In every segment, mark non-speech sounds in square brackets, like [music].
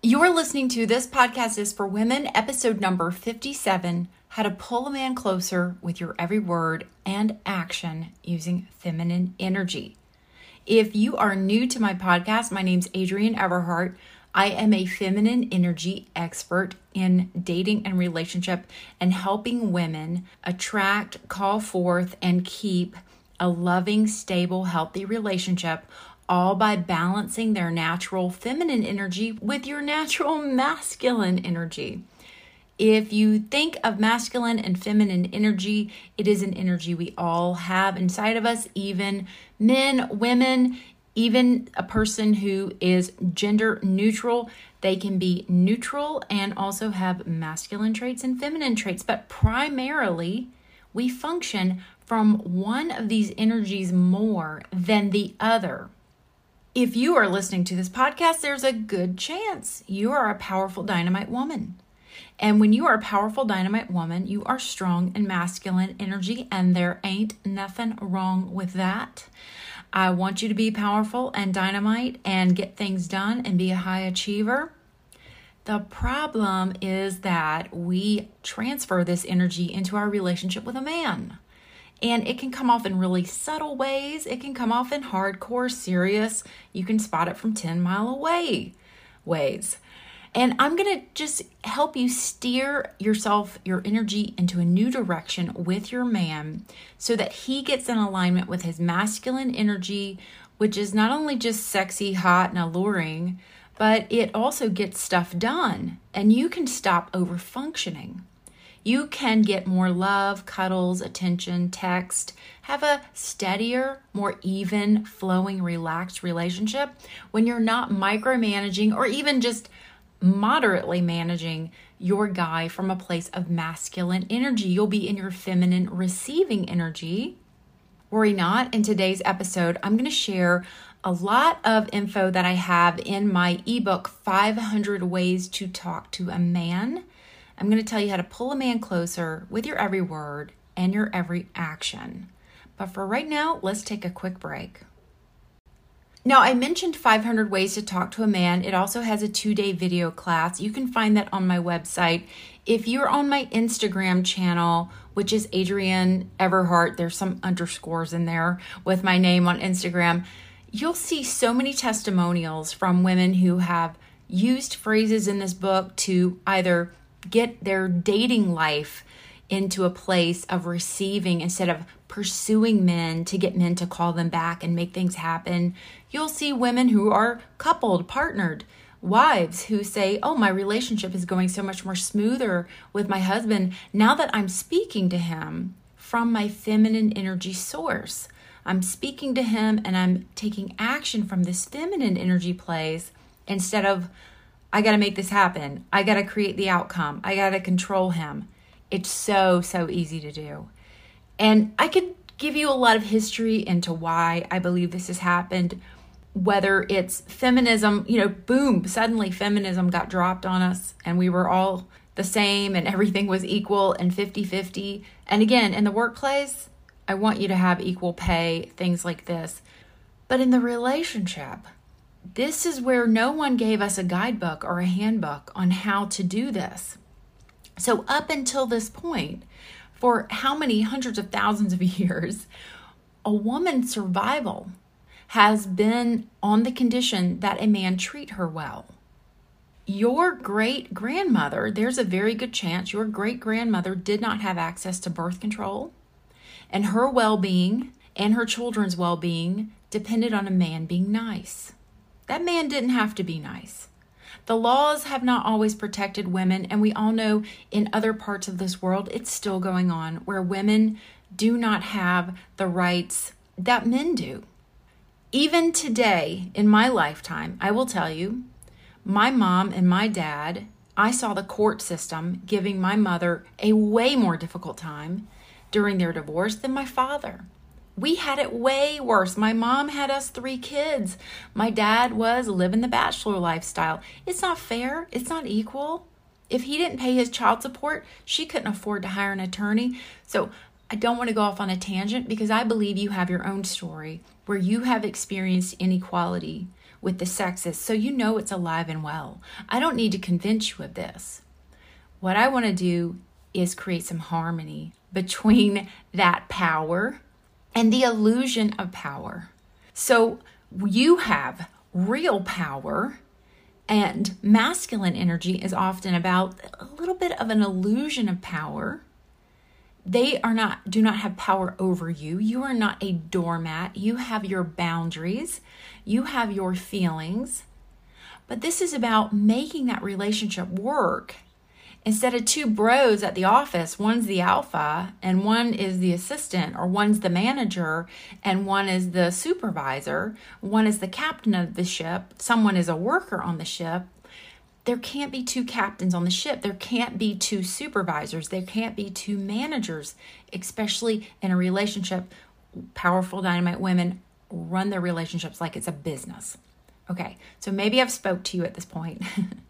You're listening to This Podcast is for Women, episode number 57 How to Pull a Man Closer with Your Every Word and Action Using Feminine Energy. If you are new to my podcast, my name's Adrienne Everheart. I am a feminine energy expert in dating and relationship and helping women attract, call forth, and keep a loving, stable, healthy relationship all by balancing their natural feminine energy with your natural masculine energy. If you think of masculine and feminine energy, it is an energy we all have inside of us, even men, women, even a person who is gender neutral. They can be neutral and also have masculine traits and feminine traits, but primarily we function from one of these energies more than the other. If you are listening to this podcast, there's a good chance you are a powerful dynamite woman. And when you are a powerful dynamite woman, you are strong and masculine energy, and there ain't nothing wrong with that. I want you to be powerful and dynamite and get things done and be a high achiever. The problem is that we transfer this energy into our relationship with a man. And it can come off in really subtle ways. It can come off in hardcore, serious, you can spot it from 10 mile away ways. And I'm going to just help you steer yourself, your energy into a new direction with your man so that he gets in alignment with his masculine energy, which is not only just sexy, hot, and alluring, but it also gets stuff done. And you can stop over functioning. You can get more love, cuddles, attention, text, have a steadier, more even, flowing, relaxed relationship when you're not micromanaging or even just moderately managing your guy from a place of masculine energy. You'll be in your feminine receiving energy. Worry not, in today's episode, I'm going to share a lot of info that I have in my ebook, 500 Ways to Talk to a Man. I'm going to tell you how to pull a man closer with your every word and your every action. But for right now, let's take a quick break. Now, I mentioned 500 ways to talk to a man. It also has a two day video class. You can find that on my website. If you're on my Instagram channel, which is Adrienne Everheart, there's some underscores in there with my name on Instagram, you'll see so many testimonials from women who have used phrases in this book to either get their dating life into a place of receiving instead of pursuing men to get men to call them back and make things happen. You'll see women who are coupled, partnered, wives who say, Oh, my relationship is going so much more smoother with my husband now that I'm speaking to him from my feminine energy source. I'm speaking to him and I'm taking action from this feminine energy place instead of I got to make this happen. I got to create the outcome. I got to control him. It's so, so easy to do. And I could give you a lot of history into why I believe this has happened, whether it's feminism, you know, boom, suddenly feminism got dropped on us and we were all the same and [laughs] everything was equal and 50 50. And again, in the workplace, I want you to have equal pay, things like this. But in the relationship, this is where no one gave us a guidebook or a handbook on how to do this. So, up until this point, for how many hundreds of thousands of [laughs] years, a woman's survival has been on the condition that a man treat her well. Your great grandmother, there's a very good chance your great grandmother did not have access to birth control, and her well being and her children's well being depended on a man being nice. That man didn't have to be nice. The laws have not always protected women, and we all know in other parts of this world it's still going on where women do not have the rights that men do. Even today, in my lifetime, I will tell you, my mom and my dad, I saw the court system giving my mother a way more difficult time during their divorce than my father. We had it way worse. My mom had us three kids. My dad was living the bachelor lifestyle. It's not fair. It's not equal. If he didn't pay his child support, she couldn't afford to hire an attorney. So I don't want to go off on a tangent because I believe you have your own story where you have experienced inequality with the sexes so you know it's alive and well. I don't need to convince you of this. What I want to do is create some harmony between [laughs] that power and the illusion of power. So you have real power and masculine energy is often about a little bit of an illusion of power. They are not do not have power over you. You are not a doormat. You have your boundaries. You have your feelings. But this is about making that relationship work instead of two bros at the office, one's the alpha and one is the assistant, or one's the manager and one is the supervisor, one is the captain of the ship, someone is a worker on the ship. There can't be two captains on the ship. There can't be two supervisors. There can't be two managers, especially in a relationship. Powerful dynamite women run their relationships like it's a business. Okay, so maybe I've spoke to you at this point. [laughs]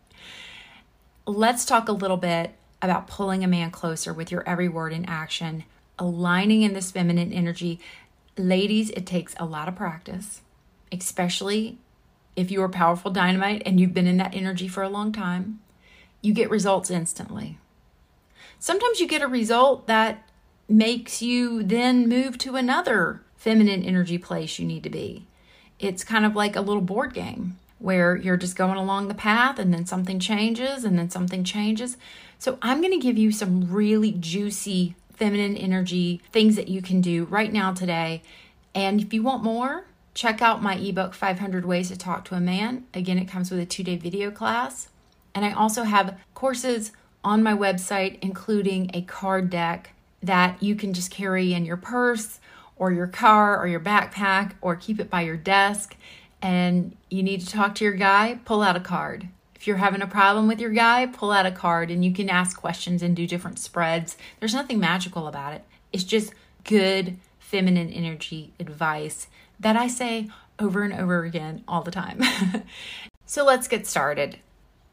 let's talk a little bit about pulling a man closer with your every word in action, aligning in this feminine energy. Ladies, it takes a lot of practice, especially if you are powerful dynamite and you've been in that energy for a long time. You get results instantly. Sometimes you get a result that makes you then move to another feminine energy place you need to be. It's kind of like a little board game where you're just going along the path and then something changes and then something changes. So, I'm going to give you some really juicy feminine energy things that you can do right now today. And if you want more, check out my ebook 500 Ways to Talk to a Man. Again, it comes with a two day video class. And I also have courses on my website, including a card deck that you can just carry in your purse or your car or your backpack or keep it by your desk and you need to talk to your guy, pull out a card. If you're having a problem with your guy, pull out a card and you can ask questions and do different spreads. There's nothing magical about it. It's just good feminine energy advice that I say over and over again all the time. [laughs] so let's get started.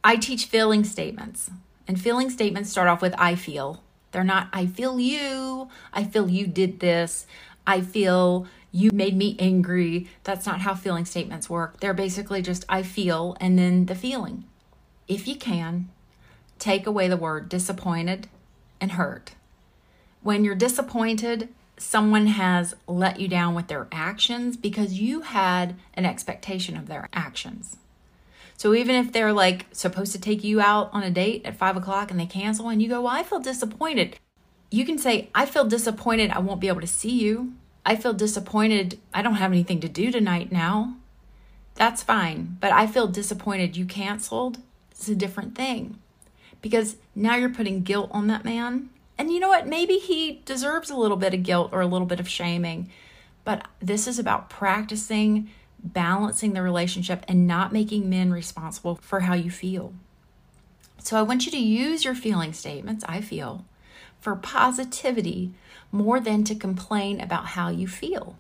I teach feeling statements, and feeling statements start off with I feel. They're not I feel you, I feel you did this, I feel you made me angry. That's not how feeling statements work. They're basically just I feel and then the feeling. If you can, take away the word disappointed and hurt. When you're disappointed, someone has let you down with their actions because you had an expectation of their actions. So even if they're like supposed to take you out on a date at five o'clock and they cancel and you go, Well, I feel disappointed. You can say, I feel disappointed I won't be able to see you. I feel disappointed. I don't have anything to do tonight now. That's fine. But I feel disappointed you canceled. It's a different thing because now you're putting guilt on that man. And you know what? Maybe he deserves a little bit of guilt or a little bit of shaming. But this is about practicing balancing the relationship and not making men responsible for how you feel. So I want you to use your feeling statements, I feel, for positivity more than to complain about how you feel.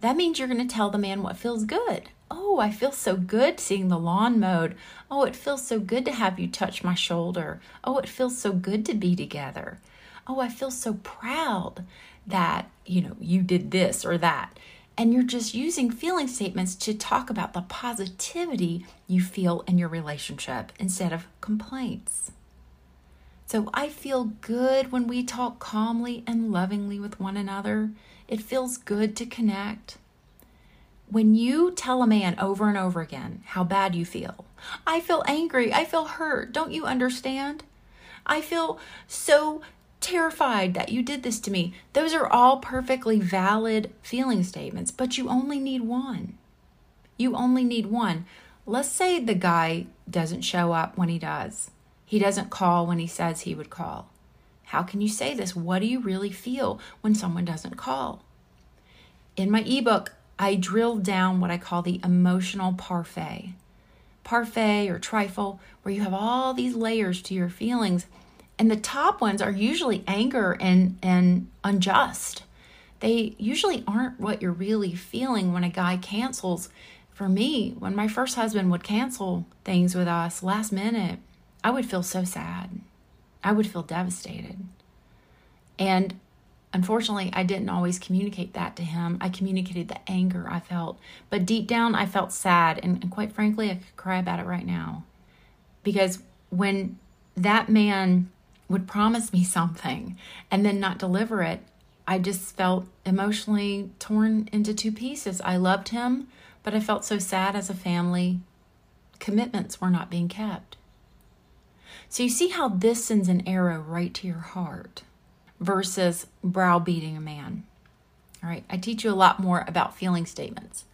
That means you're going to tell the man what feels good. Oh, I feel so good seeing the lawn mowed. Oh, it feels so good to have you touch my shoulder. Oh, it feels so good to be together. Oh, I feel so proud that, you know, you did this or that. And you're just using feeling statements to talk about the positivity you feel in your relationship instead of complaints. So I feel good when we talk calmly and lovingly with one another. It feels good to connect. When you tell a man over and over again how bad you feel, I feel angry, I feel hurt, don't you understand? I feel so terrified that you did this to me. Those are all perfectly valid feeling statements, but you only need one. You only need one. Let's say the guy doesn't show up when he does. He doesn't call when he says he would call. How can you say this? What do you really feel when someone doesn't call? In my ebook, I drilled down what I call the emotional parfait. Parfait or trifle, where you have all these layers to your feelings. And the top ones are usually anger and, and unjust. They usually aren't what you're really feeling when a guy cancels. For me, when my first husband would cancel things with us last minute, I would feel so sad. I would feel devastated. And Unfortunately, I didn't always communicate that to him. I communicated the anger I felt, but deep down, I felt sad. And, and quite frankly, I could cry about it right now. Because when that man would promise me [laughs] something and then not deliver it, I just felt emotionally torn into two pieces. I loved him, but I felt so sad as a family. Commitments were not being kept. So you see how this sends an arrow right to your heart versus browbeating a man. All right, I teach you a lot more about feeling statements.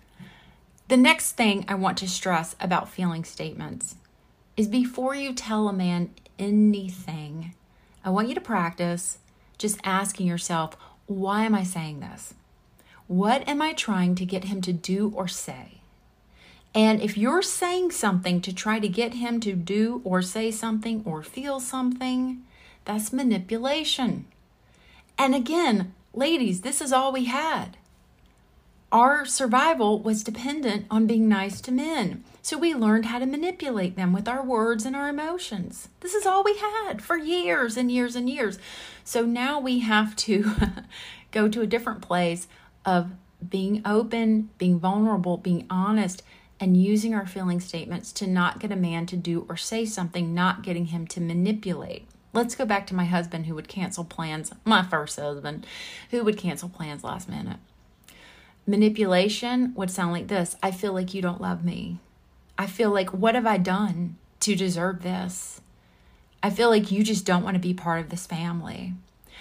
The next thing I want to stress about feeling statements is before you tell a man anything, I want you to practice just asking yourself, why am I saying this? What am I trying to get him to do or say? And if you're saying something to try to get him to do or say something or feel something, that's manipulation. And again, ladies, this is all we had. Our survival was dependent on being nice to men. So we learned how to manipulate them with our words and our emotions. This is all we had for years and years and years. So now we have to [laughs] go to a different place of being open, being vulnerable, being honest, and using our feeling statements to not get a man to do or say something, not getting him to manipulate. Let's go back to my husband who would cancel plans, my first husband, who would cancel plans last minute. Manipulation would sound like this I feel like you don't love me. I feel like, what have I done to deserve this? I feel like you just don't want to be part of this family.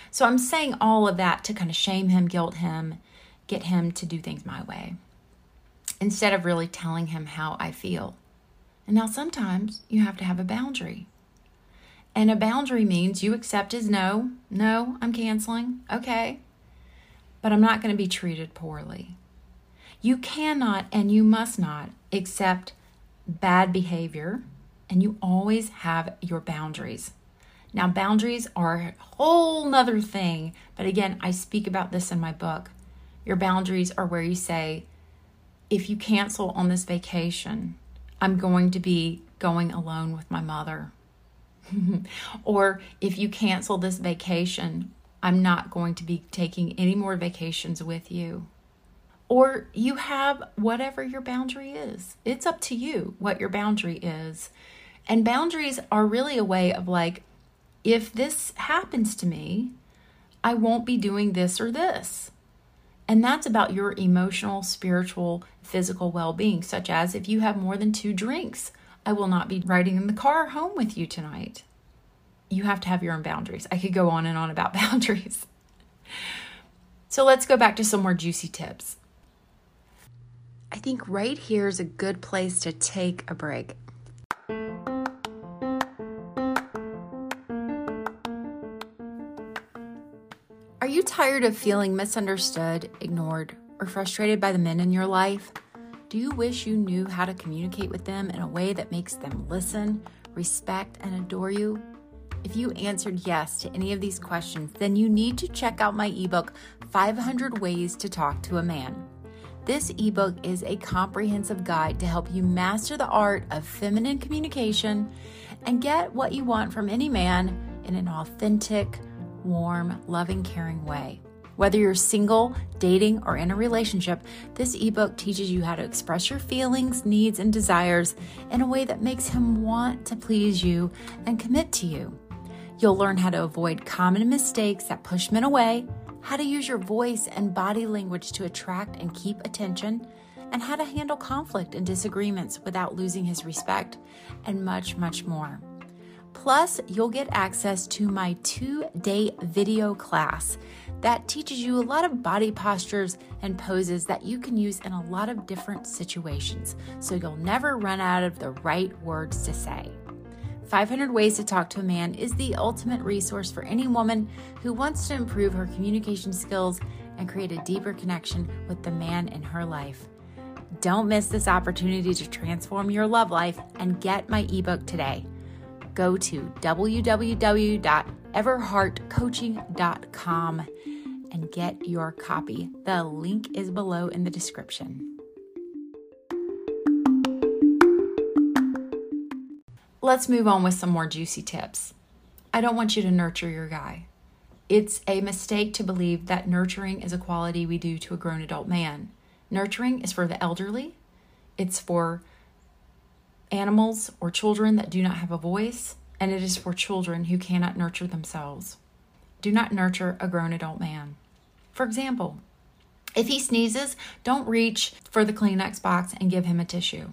So I'm saying all of that to kind of shame him, guilt him, get him to do things my way instead of really telling him how I feel. And now sometimes you have to have a boundary. And a boundary means you accept his no, no, I'm canceling, okay, but I'm not going to be treated poorly. You cannot and you must not accept bad behavior, and you always have your boundaries. Now, boundaries are a whole nother thing, but again, I speak about this in my book. Your boundaries are where you say, if you cancel on this vacation, I'm going to be going alone with my mother. [laughs] or if you cancel this vacation, I'm not going to be taking any more vacations with you. Or you have whatever your boundary is. It's up to you what your boundary is. And boundaries are really a way of like, if this happens to me, I won't be doing this or this. And that's about your emotional, spiritual, physical well being, such as if you have more than two drinks, I will not be riding in the car home with you tonight. You have to have your own boundaries. I could go on and on about [laughs] boundaries. So let's go back to some more juicy tips. I think right here is a good place to take a break. Are you tired of feeling misunderstood, ignored, or frustrated by the men in your life? Do you wish you knew how to communicate with them in a way that makes them listen, respect, and adore you? If you answered yes to any of these questions, then you need to check out my ebook, 500 Ways to Talk to a Man. This ebook is a comprehensive guide to help you master the art of feminine communication and get what you want from any man in an authentic, warm, loving, caring way. Whether you're single, dating, or in a relationship, this ebook teaches you how to express your feelings, needs, and desires in a way that makes him want to please you and commit to you. You'll learn how to avoid common mistakes that push men away, how to use your voice and body language to attract and keep attention, and how to handle conflict and disagreements without losing his respect, and much, much more. Plus, you'll get access to my two day video class that teaches you a lot of body postures and poses that you can use in a lot of different situations, so you'll never run out of the right words to say. 500 Ways to Talk to a Man is the ultimate resource for any woman who wants to improve her communication skills and create a deeper connection with the man in her life. Don't miss this opportunity to transform your love life and get my ebook today. Go to www.everheartcoaching.com and get your copy. The link is below in the description. Let's move on with some more juicy tips. I don't want you to nurture your guy. It's a mistake to believe that nurturing is a quality we do to a grown adult man. Nurturing is for the elderly, it's for animals or children that do not have a voice, and it is for children who cannot nurture themselves. Do not nurture a grown adult man. For example, if he sneezes, don't reach for the Kleenex box and give him a tissue.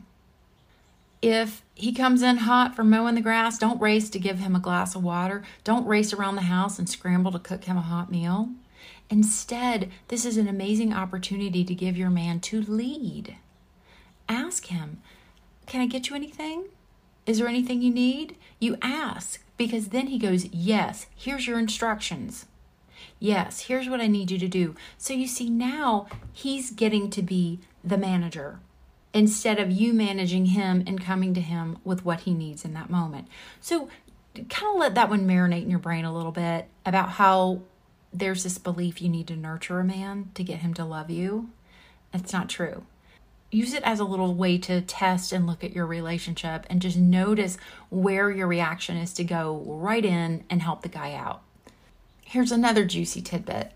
If he comes in hot for mowing the grass, don't race to give him a glass of water. Don't race around the house and scramble to cook him a hot meal. Instead, this is an amazing opportunity to give your man to lead. Ask him, Can I get you anything? Is there anything you need? You ask because then he goes, Yes, here's your instructions. Yes, here's what I need you to do. So you see, now he's getting to be the manager instead of you managing him and coming to him with what he needs in that moment. So kind of let that one marinate in your brain a little bit about how there's this belief you need to nurture a man to get him to love you. That's not true. Use it as a little way to test and look at your relationship and just notice where your reaction is to go right in and help the guy out. Here's another juicy tidbit.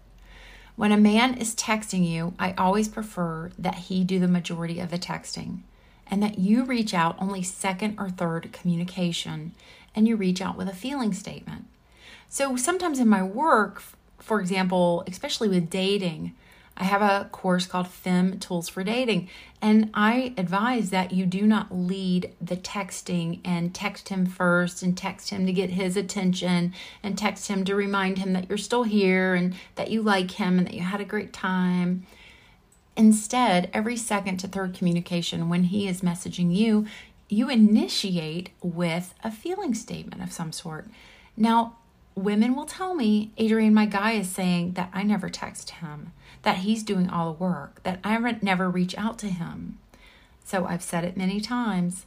When a man is texting you, I always prefer that he do the majority of the texting and that you reach out only second or third communication and you reach out with a feeling statement. So sometimes in my work, for example, especially with dating, I have a course called Fem Tools for Dating, and I advise that you do not lead the texting and text him first and text him to get his attention and text him to remind him that you're still here and that you like him and that you had a great time. Instead, every second to third communication, when he is messaging you, you initiate with a feeling statement of some sort. Now, women will tell me, Adrienne, my guy is saying that I never text him, that he's doing all the work, that I never reach out to him. So I've said it many times.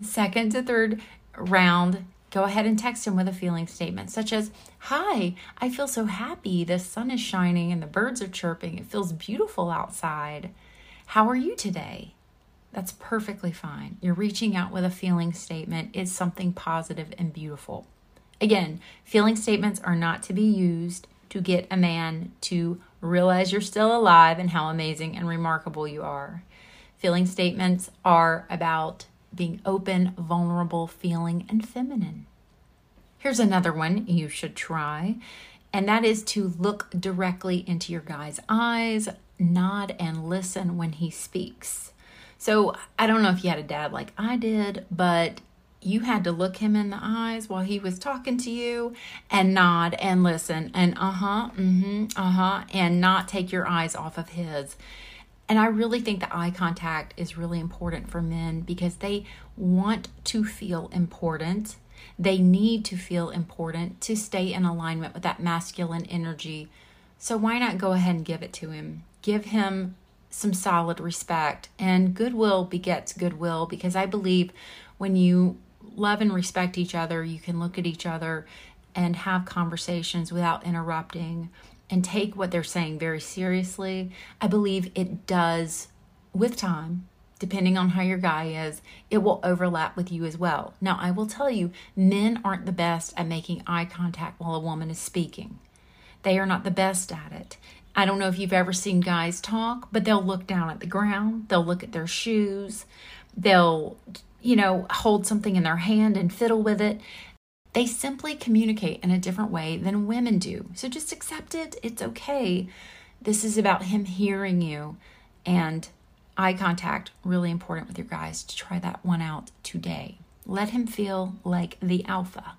Second to third round, go ahead and text him with a feeling statement, such as, Hi, I feel so happy. The sun is shining and the birds are chirping. It feels beautiful outside. How are you today? That's perfectly fine. You're reaching out with a feeling statement. It's something positive and beautiful. Again, feeling statements are not to be used to get a man to realize you're still alive and how amazing and remarkable you are. Feeling statements are about being open, vulnerable, feeling, and feminine. Here's another one you should try, and that is to look directly into your guy's eyes, nod, and listen when he speaks. So, I don't know if you had a dad like I did, but you had to look him in the eyes while he was talking to you and nod and listen and uh-huh mm-hmm uh-huh and not take your eyes off of his. And i really think the eye contact is really important for men because they want to feel important. They need to feel important to stay in alignment with that masculine energy. So why not go ahead and give it to him? Give him some solid respect and goodwill begets goodwill because i believe when you love and respect each other, you can look at each other and have conversations without interrupting and take what they're saying very seriously. I believe it does, with time, depending on how your guy is, it will overlap with you as well. Now, I will tell you, men aren't the best at making eye contact while a woman is speaking. They are not the best at it. I don't know if you've ever seen guys talk, but they'll look down at the ground, they'll look at their shoes, they'll you know, hold something in their hand and fiddle with it. They simply communicate in a different way than women do. So just accept it. It's okay. This is about him hearing you and eye contact, really important with your guys to try that one out today. Let him feel like the alpha.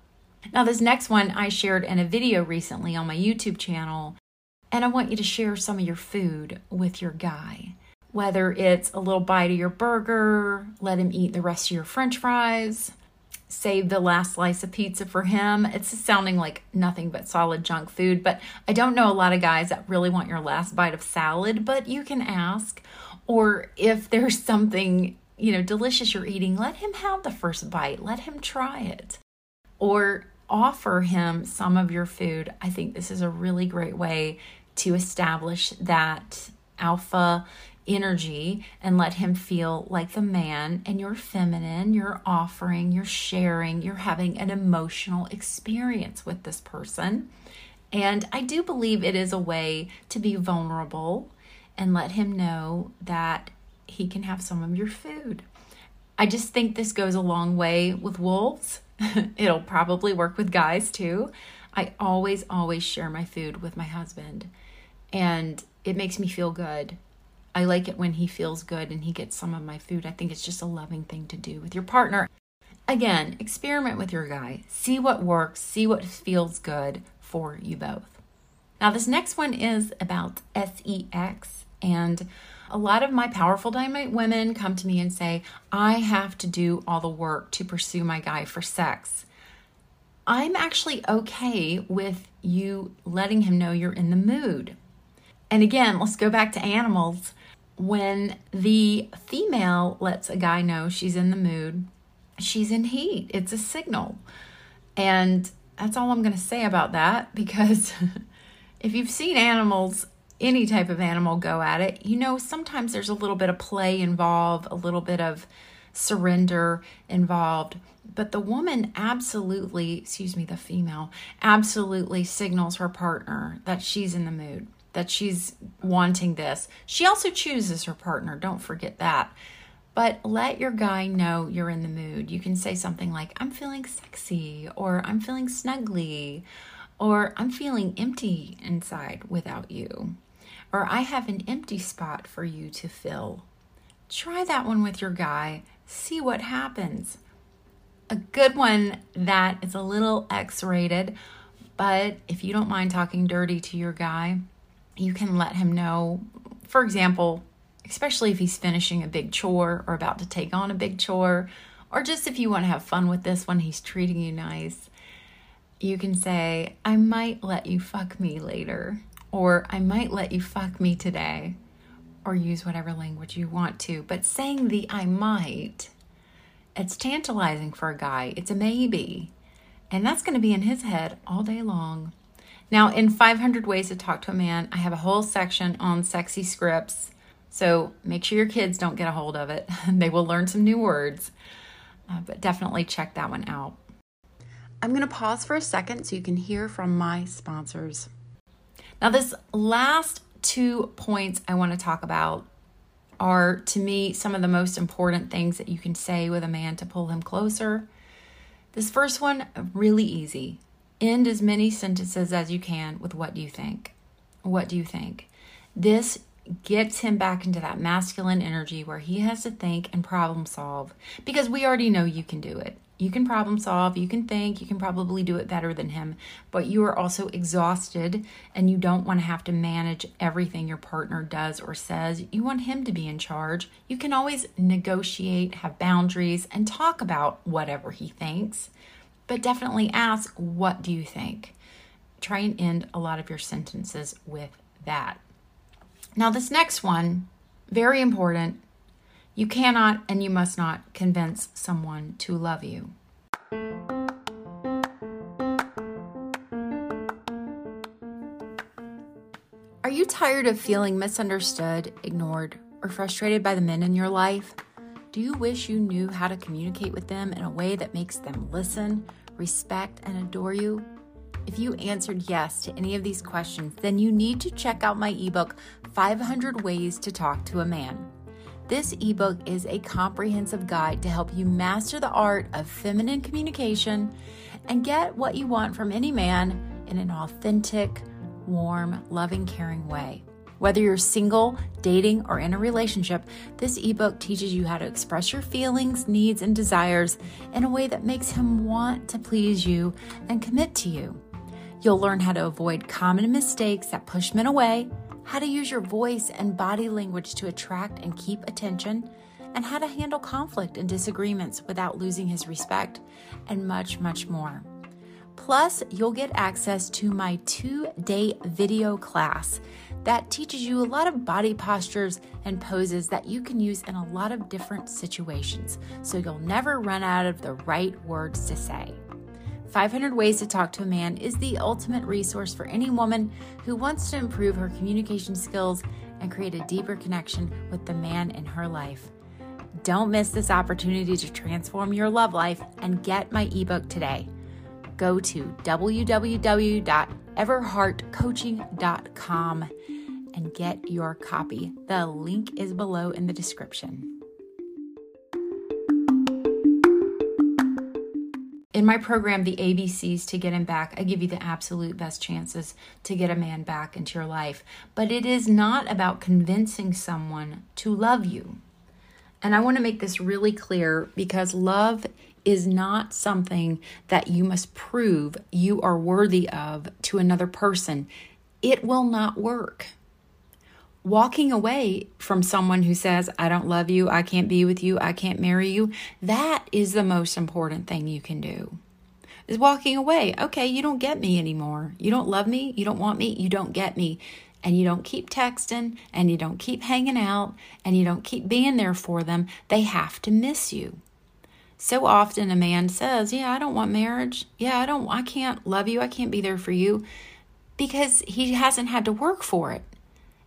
Now, this next one I shared in a video recently on my YouTube channel, and I want you to share some of your food with your guy whether it's a little bite of your burger, let him eat the rest of your french fries, save the last slice of pizza for him. It's sounding like nothing but solid junk food, but I don't know a lot of guys that really want your last bite of salad, but you can ask. Or if there's [laughs] something, you know, delicious you're eating, let him have the first bite. Let him try it. Or offer him some of your food. I think this is a really great way to establish that alpha energy and let him feel like the man and you're feminine, you're offering, you're sharing, you're having an emotional experience with this person. And I do believe it is a way to be vulnerable and let him know that he can have some of your food. I just think this goes a long way with wolves. [laughs] It'll probably work with guys too. I always, always share my food with my husband, and it makes me feel good. I like it when he feels good and he gets some of my food. I think it's just a loving thing to do with your partner. Again, experiment with your guy. See what works, see what feels good for you both. Now, this next one is about sex, and a lot of my powerful dynamite women come to me and say, I have to do all the work to pursue my guy for sex. I'm actually okay with you letting him know you're in the mood. And again, let's go back to animals. When the female lets a guy know she's in the mood, she's in heat. It's a signal. And that's all I'm going to say about that [laughs] because if you've seen animals, any type of animal go at it, you know, sometimes there's a little bit of play involved, a little bit of surrender involved. But the woman absolutely, excuse me, the female absolutely signals her partner that she's in the mood, that she's wanting this. She also chooses her partner, don't forget that. But let your guy know you're in the mood. You can say something like, I'm feeling sexy, or I'm feeling snuggly, or I'm feeling empty inside without you, or I have an empty spot for you to fill. Try that one with your guy. See what happens. A good one that is a little X rated, but if you don't mind talking dirty to your guy, you can let him know. For example, especially if he's finishing a big chore or about to take on a big chore, or just if you want to have fun with this one, he's treating you nice. You can say, I might let you fuck me later, or I might let you fuck me today, or use whatever language you want to. But saying the I might, it's tantalizing for a guy. It's a maybe. And that's going to be in his head all day long. Now, in 500 Ways to Talk to a Man, I have a whole section on sexy scripts so make sure your kids don't get a hold of it. [laughs] they will learn some new words, uh, but definitely check that one out. I'm going to pause for a second so you can hear from my sponsors. Now, this last two points I want to talk about are, to me, some of the most important things that you can say with a man to pull him closer. This first one, really easy. End as many sentences as you can with what do you think? What do you think? This gets him back into that masculine energy where he has to think and problem solve because we already know you can do it. You can problem solve, you can think, you can probably do it better than him, but you are also exhausted and you don't want to have to manage everything your partner does or says. You want him to be in charge. You can always negotiate, have boundaries, and talk about whatever he thinks, but definitely ask, What do you think? Try and end a lot of your sentences with that. Now, this next one, very important. You cannot and you must not convince someone to love you. Are you tired of feeling misunderstood, ignored, or frustrated by the men in your life? Do you wish you knew how to communicate with them in a way that makes them listen, respect, and adore you? If you answered yes to any of these questions, then you need to check out my ebook, 500 Ways to Talk to a Man. This ebook is a comprehensive guide to help you master the art of feminine communication and get what you want from any man in an authentic, warm, loving, caring way. Whether you're single, dating, or in a relationship, this ebook teaches you how to express your feelings, needs, and desires in a way that makes him want to please you and commit to you. You'll learn how to avoid common mistakes that push men away, how to use your voice and body language to attract and keep attention, and how to handle conflict and disagreements without losing his respect, and much, much more. Plus, you'll get access to my two day video class that teaches you a lot of body postures and poses that you can use in a lot of different situations, so you'll never run out of the right words to say. 500 Ways to Talk to a Man is the ultimate resource for any woman who wants to improve her communication skills and create a deeper connection with the man in her life. Don't miss this opportunity to transform your love life and get my ebook today. Go to www everheartcoaching.com and get your copy. The link is below in the description. In my program, The ABCs to Get Him Back, I give you the absolute best chances to get a man back into your life. But it is not about convincing someone to love you. And I want to make this really clear because love is not something that you must prove you are worthy of to another person. It will not work. Walking away from someone who says, I don't love you, I can't be with you, I can't marry you, that is the most important thing you can do. Is walking away. Okay, you don't get me anymore. You don't love me, you don't want me, you don't get me. And you don't keep texting and you don't keep hanging out and you don't keep being there for them. They have to miss you. So often a man says, Yeah, I don't want marriage. Yeah, I don't, I can't love you. I can't be there for you because he hasn't had to work for it.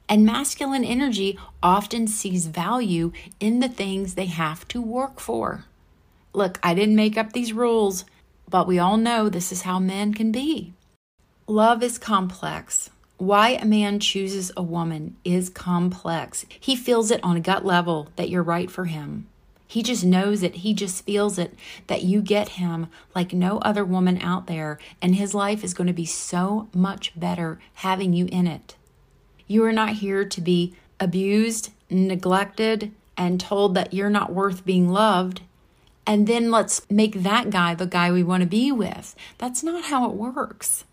And masculine energy often sees value in the things they have to work for. Look, I didn't make up these rules, but we all know this is how men can be. Love is complex. Why a man chooses a woman is complex. He feels it on a gut level that you're right for him. He just knows it. He just feels it that you get him like no other woman out there, and his life is going to be so much better having you in it. You are not here to be abused, neglected, and told that you're not worth being loved. And then let's make that guy the guy we want to be with. That's not how it works.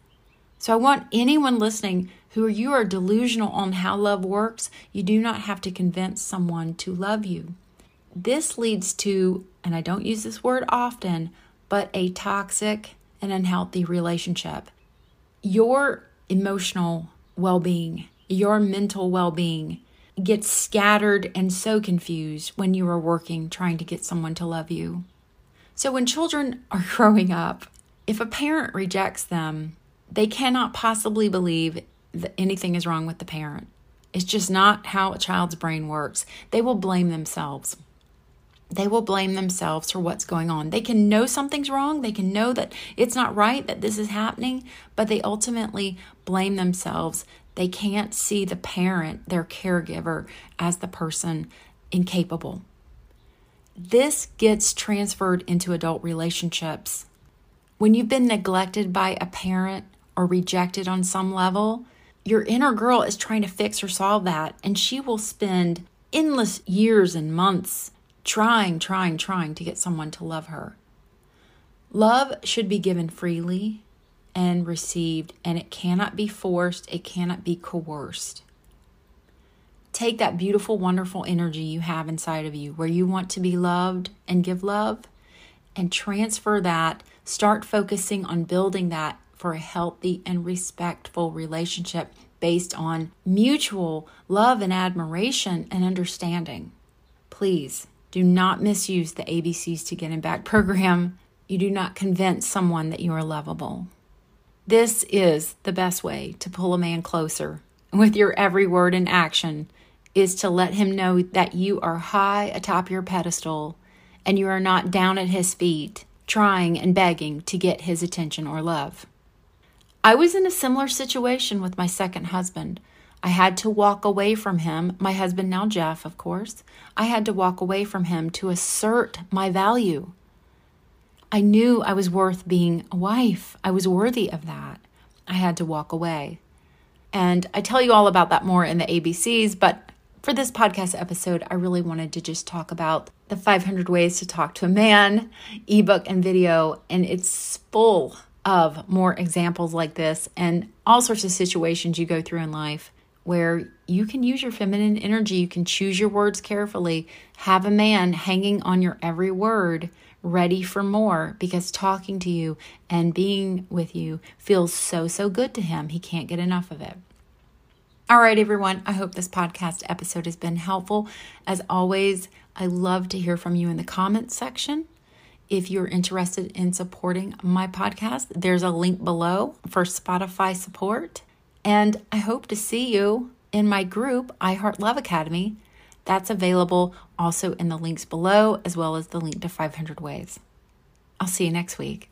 So I want anyone listening who you are delusional on how love works, you do not have to convince someone to love you. This leads to, and I don't use this word often, but a toxic and unhealthy relationship. Your emotional well being your mental well being gets scattered and so confused when you are working trying to get someone to love you. So, when children are [laughs] growing up, if a parent rejects them, they cannot possibly believe that anything is wrong with the parent. It's just not how a child's brain works. They will blame themselves. They will blame themselves for what's going on. They can know something's wrong. They can know that it's not right, that this is happening, but they ultimately blame themselves they can't see the parent, their caregiver, as the person incapable. This gets transferred into adult relationships. When you've been neglected by a parent or rejected on some level, your inner girl is trying to fix or solve that, and she will spend endless years and months trying, trying, trying to get someone to love her. Love should be given freely and received, and it cannot be forced, it cannot be coerced. Take that beautiful, wonderful energy you have inside of you where you want to be loved and give love and transfer that. Start focusing on building that for a healthy and respectful relationship based on mutual love and admiration and understanding. Please do not misuse the ABCs to Get Him Back program. You do not convince someone that you are lovable. This is the best way to pull a man closer with your every word and action is to let him know that you are high atop your pedestal and you are not down at his feet trying and begging to get his attention or love. I was in a similar situation with my second husband. I had to walk away from him, my husband now Jeff, of course. I had to walk away from him to assert my value. I knew I was worth being a wife. I was worthy of that. I had to walk away. And I tell you all about that more in the ABCs, but for this podcast episode, I really wanted to just talk about the 500 ways to talk to a man ebook and video, and it's full of more examples like this and all sorts of situations you go through in life where you can use your feminine energy. You can choose your words carefully. Have a man hanging on your every word ready for more because talking to you and being with you feels so, so good to him. He can't get enough of it. All right, everyone. I hope this podcast episode has been helpful. As always, I love to hear from you in the comments section. If you're interested in supporting my podcast, there's a link below for Spotify support. And I hope to see you in my group, I Heart Love Academy. That's available also in the links below, as well as the link to 500 Ways. I'll see you next week.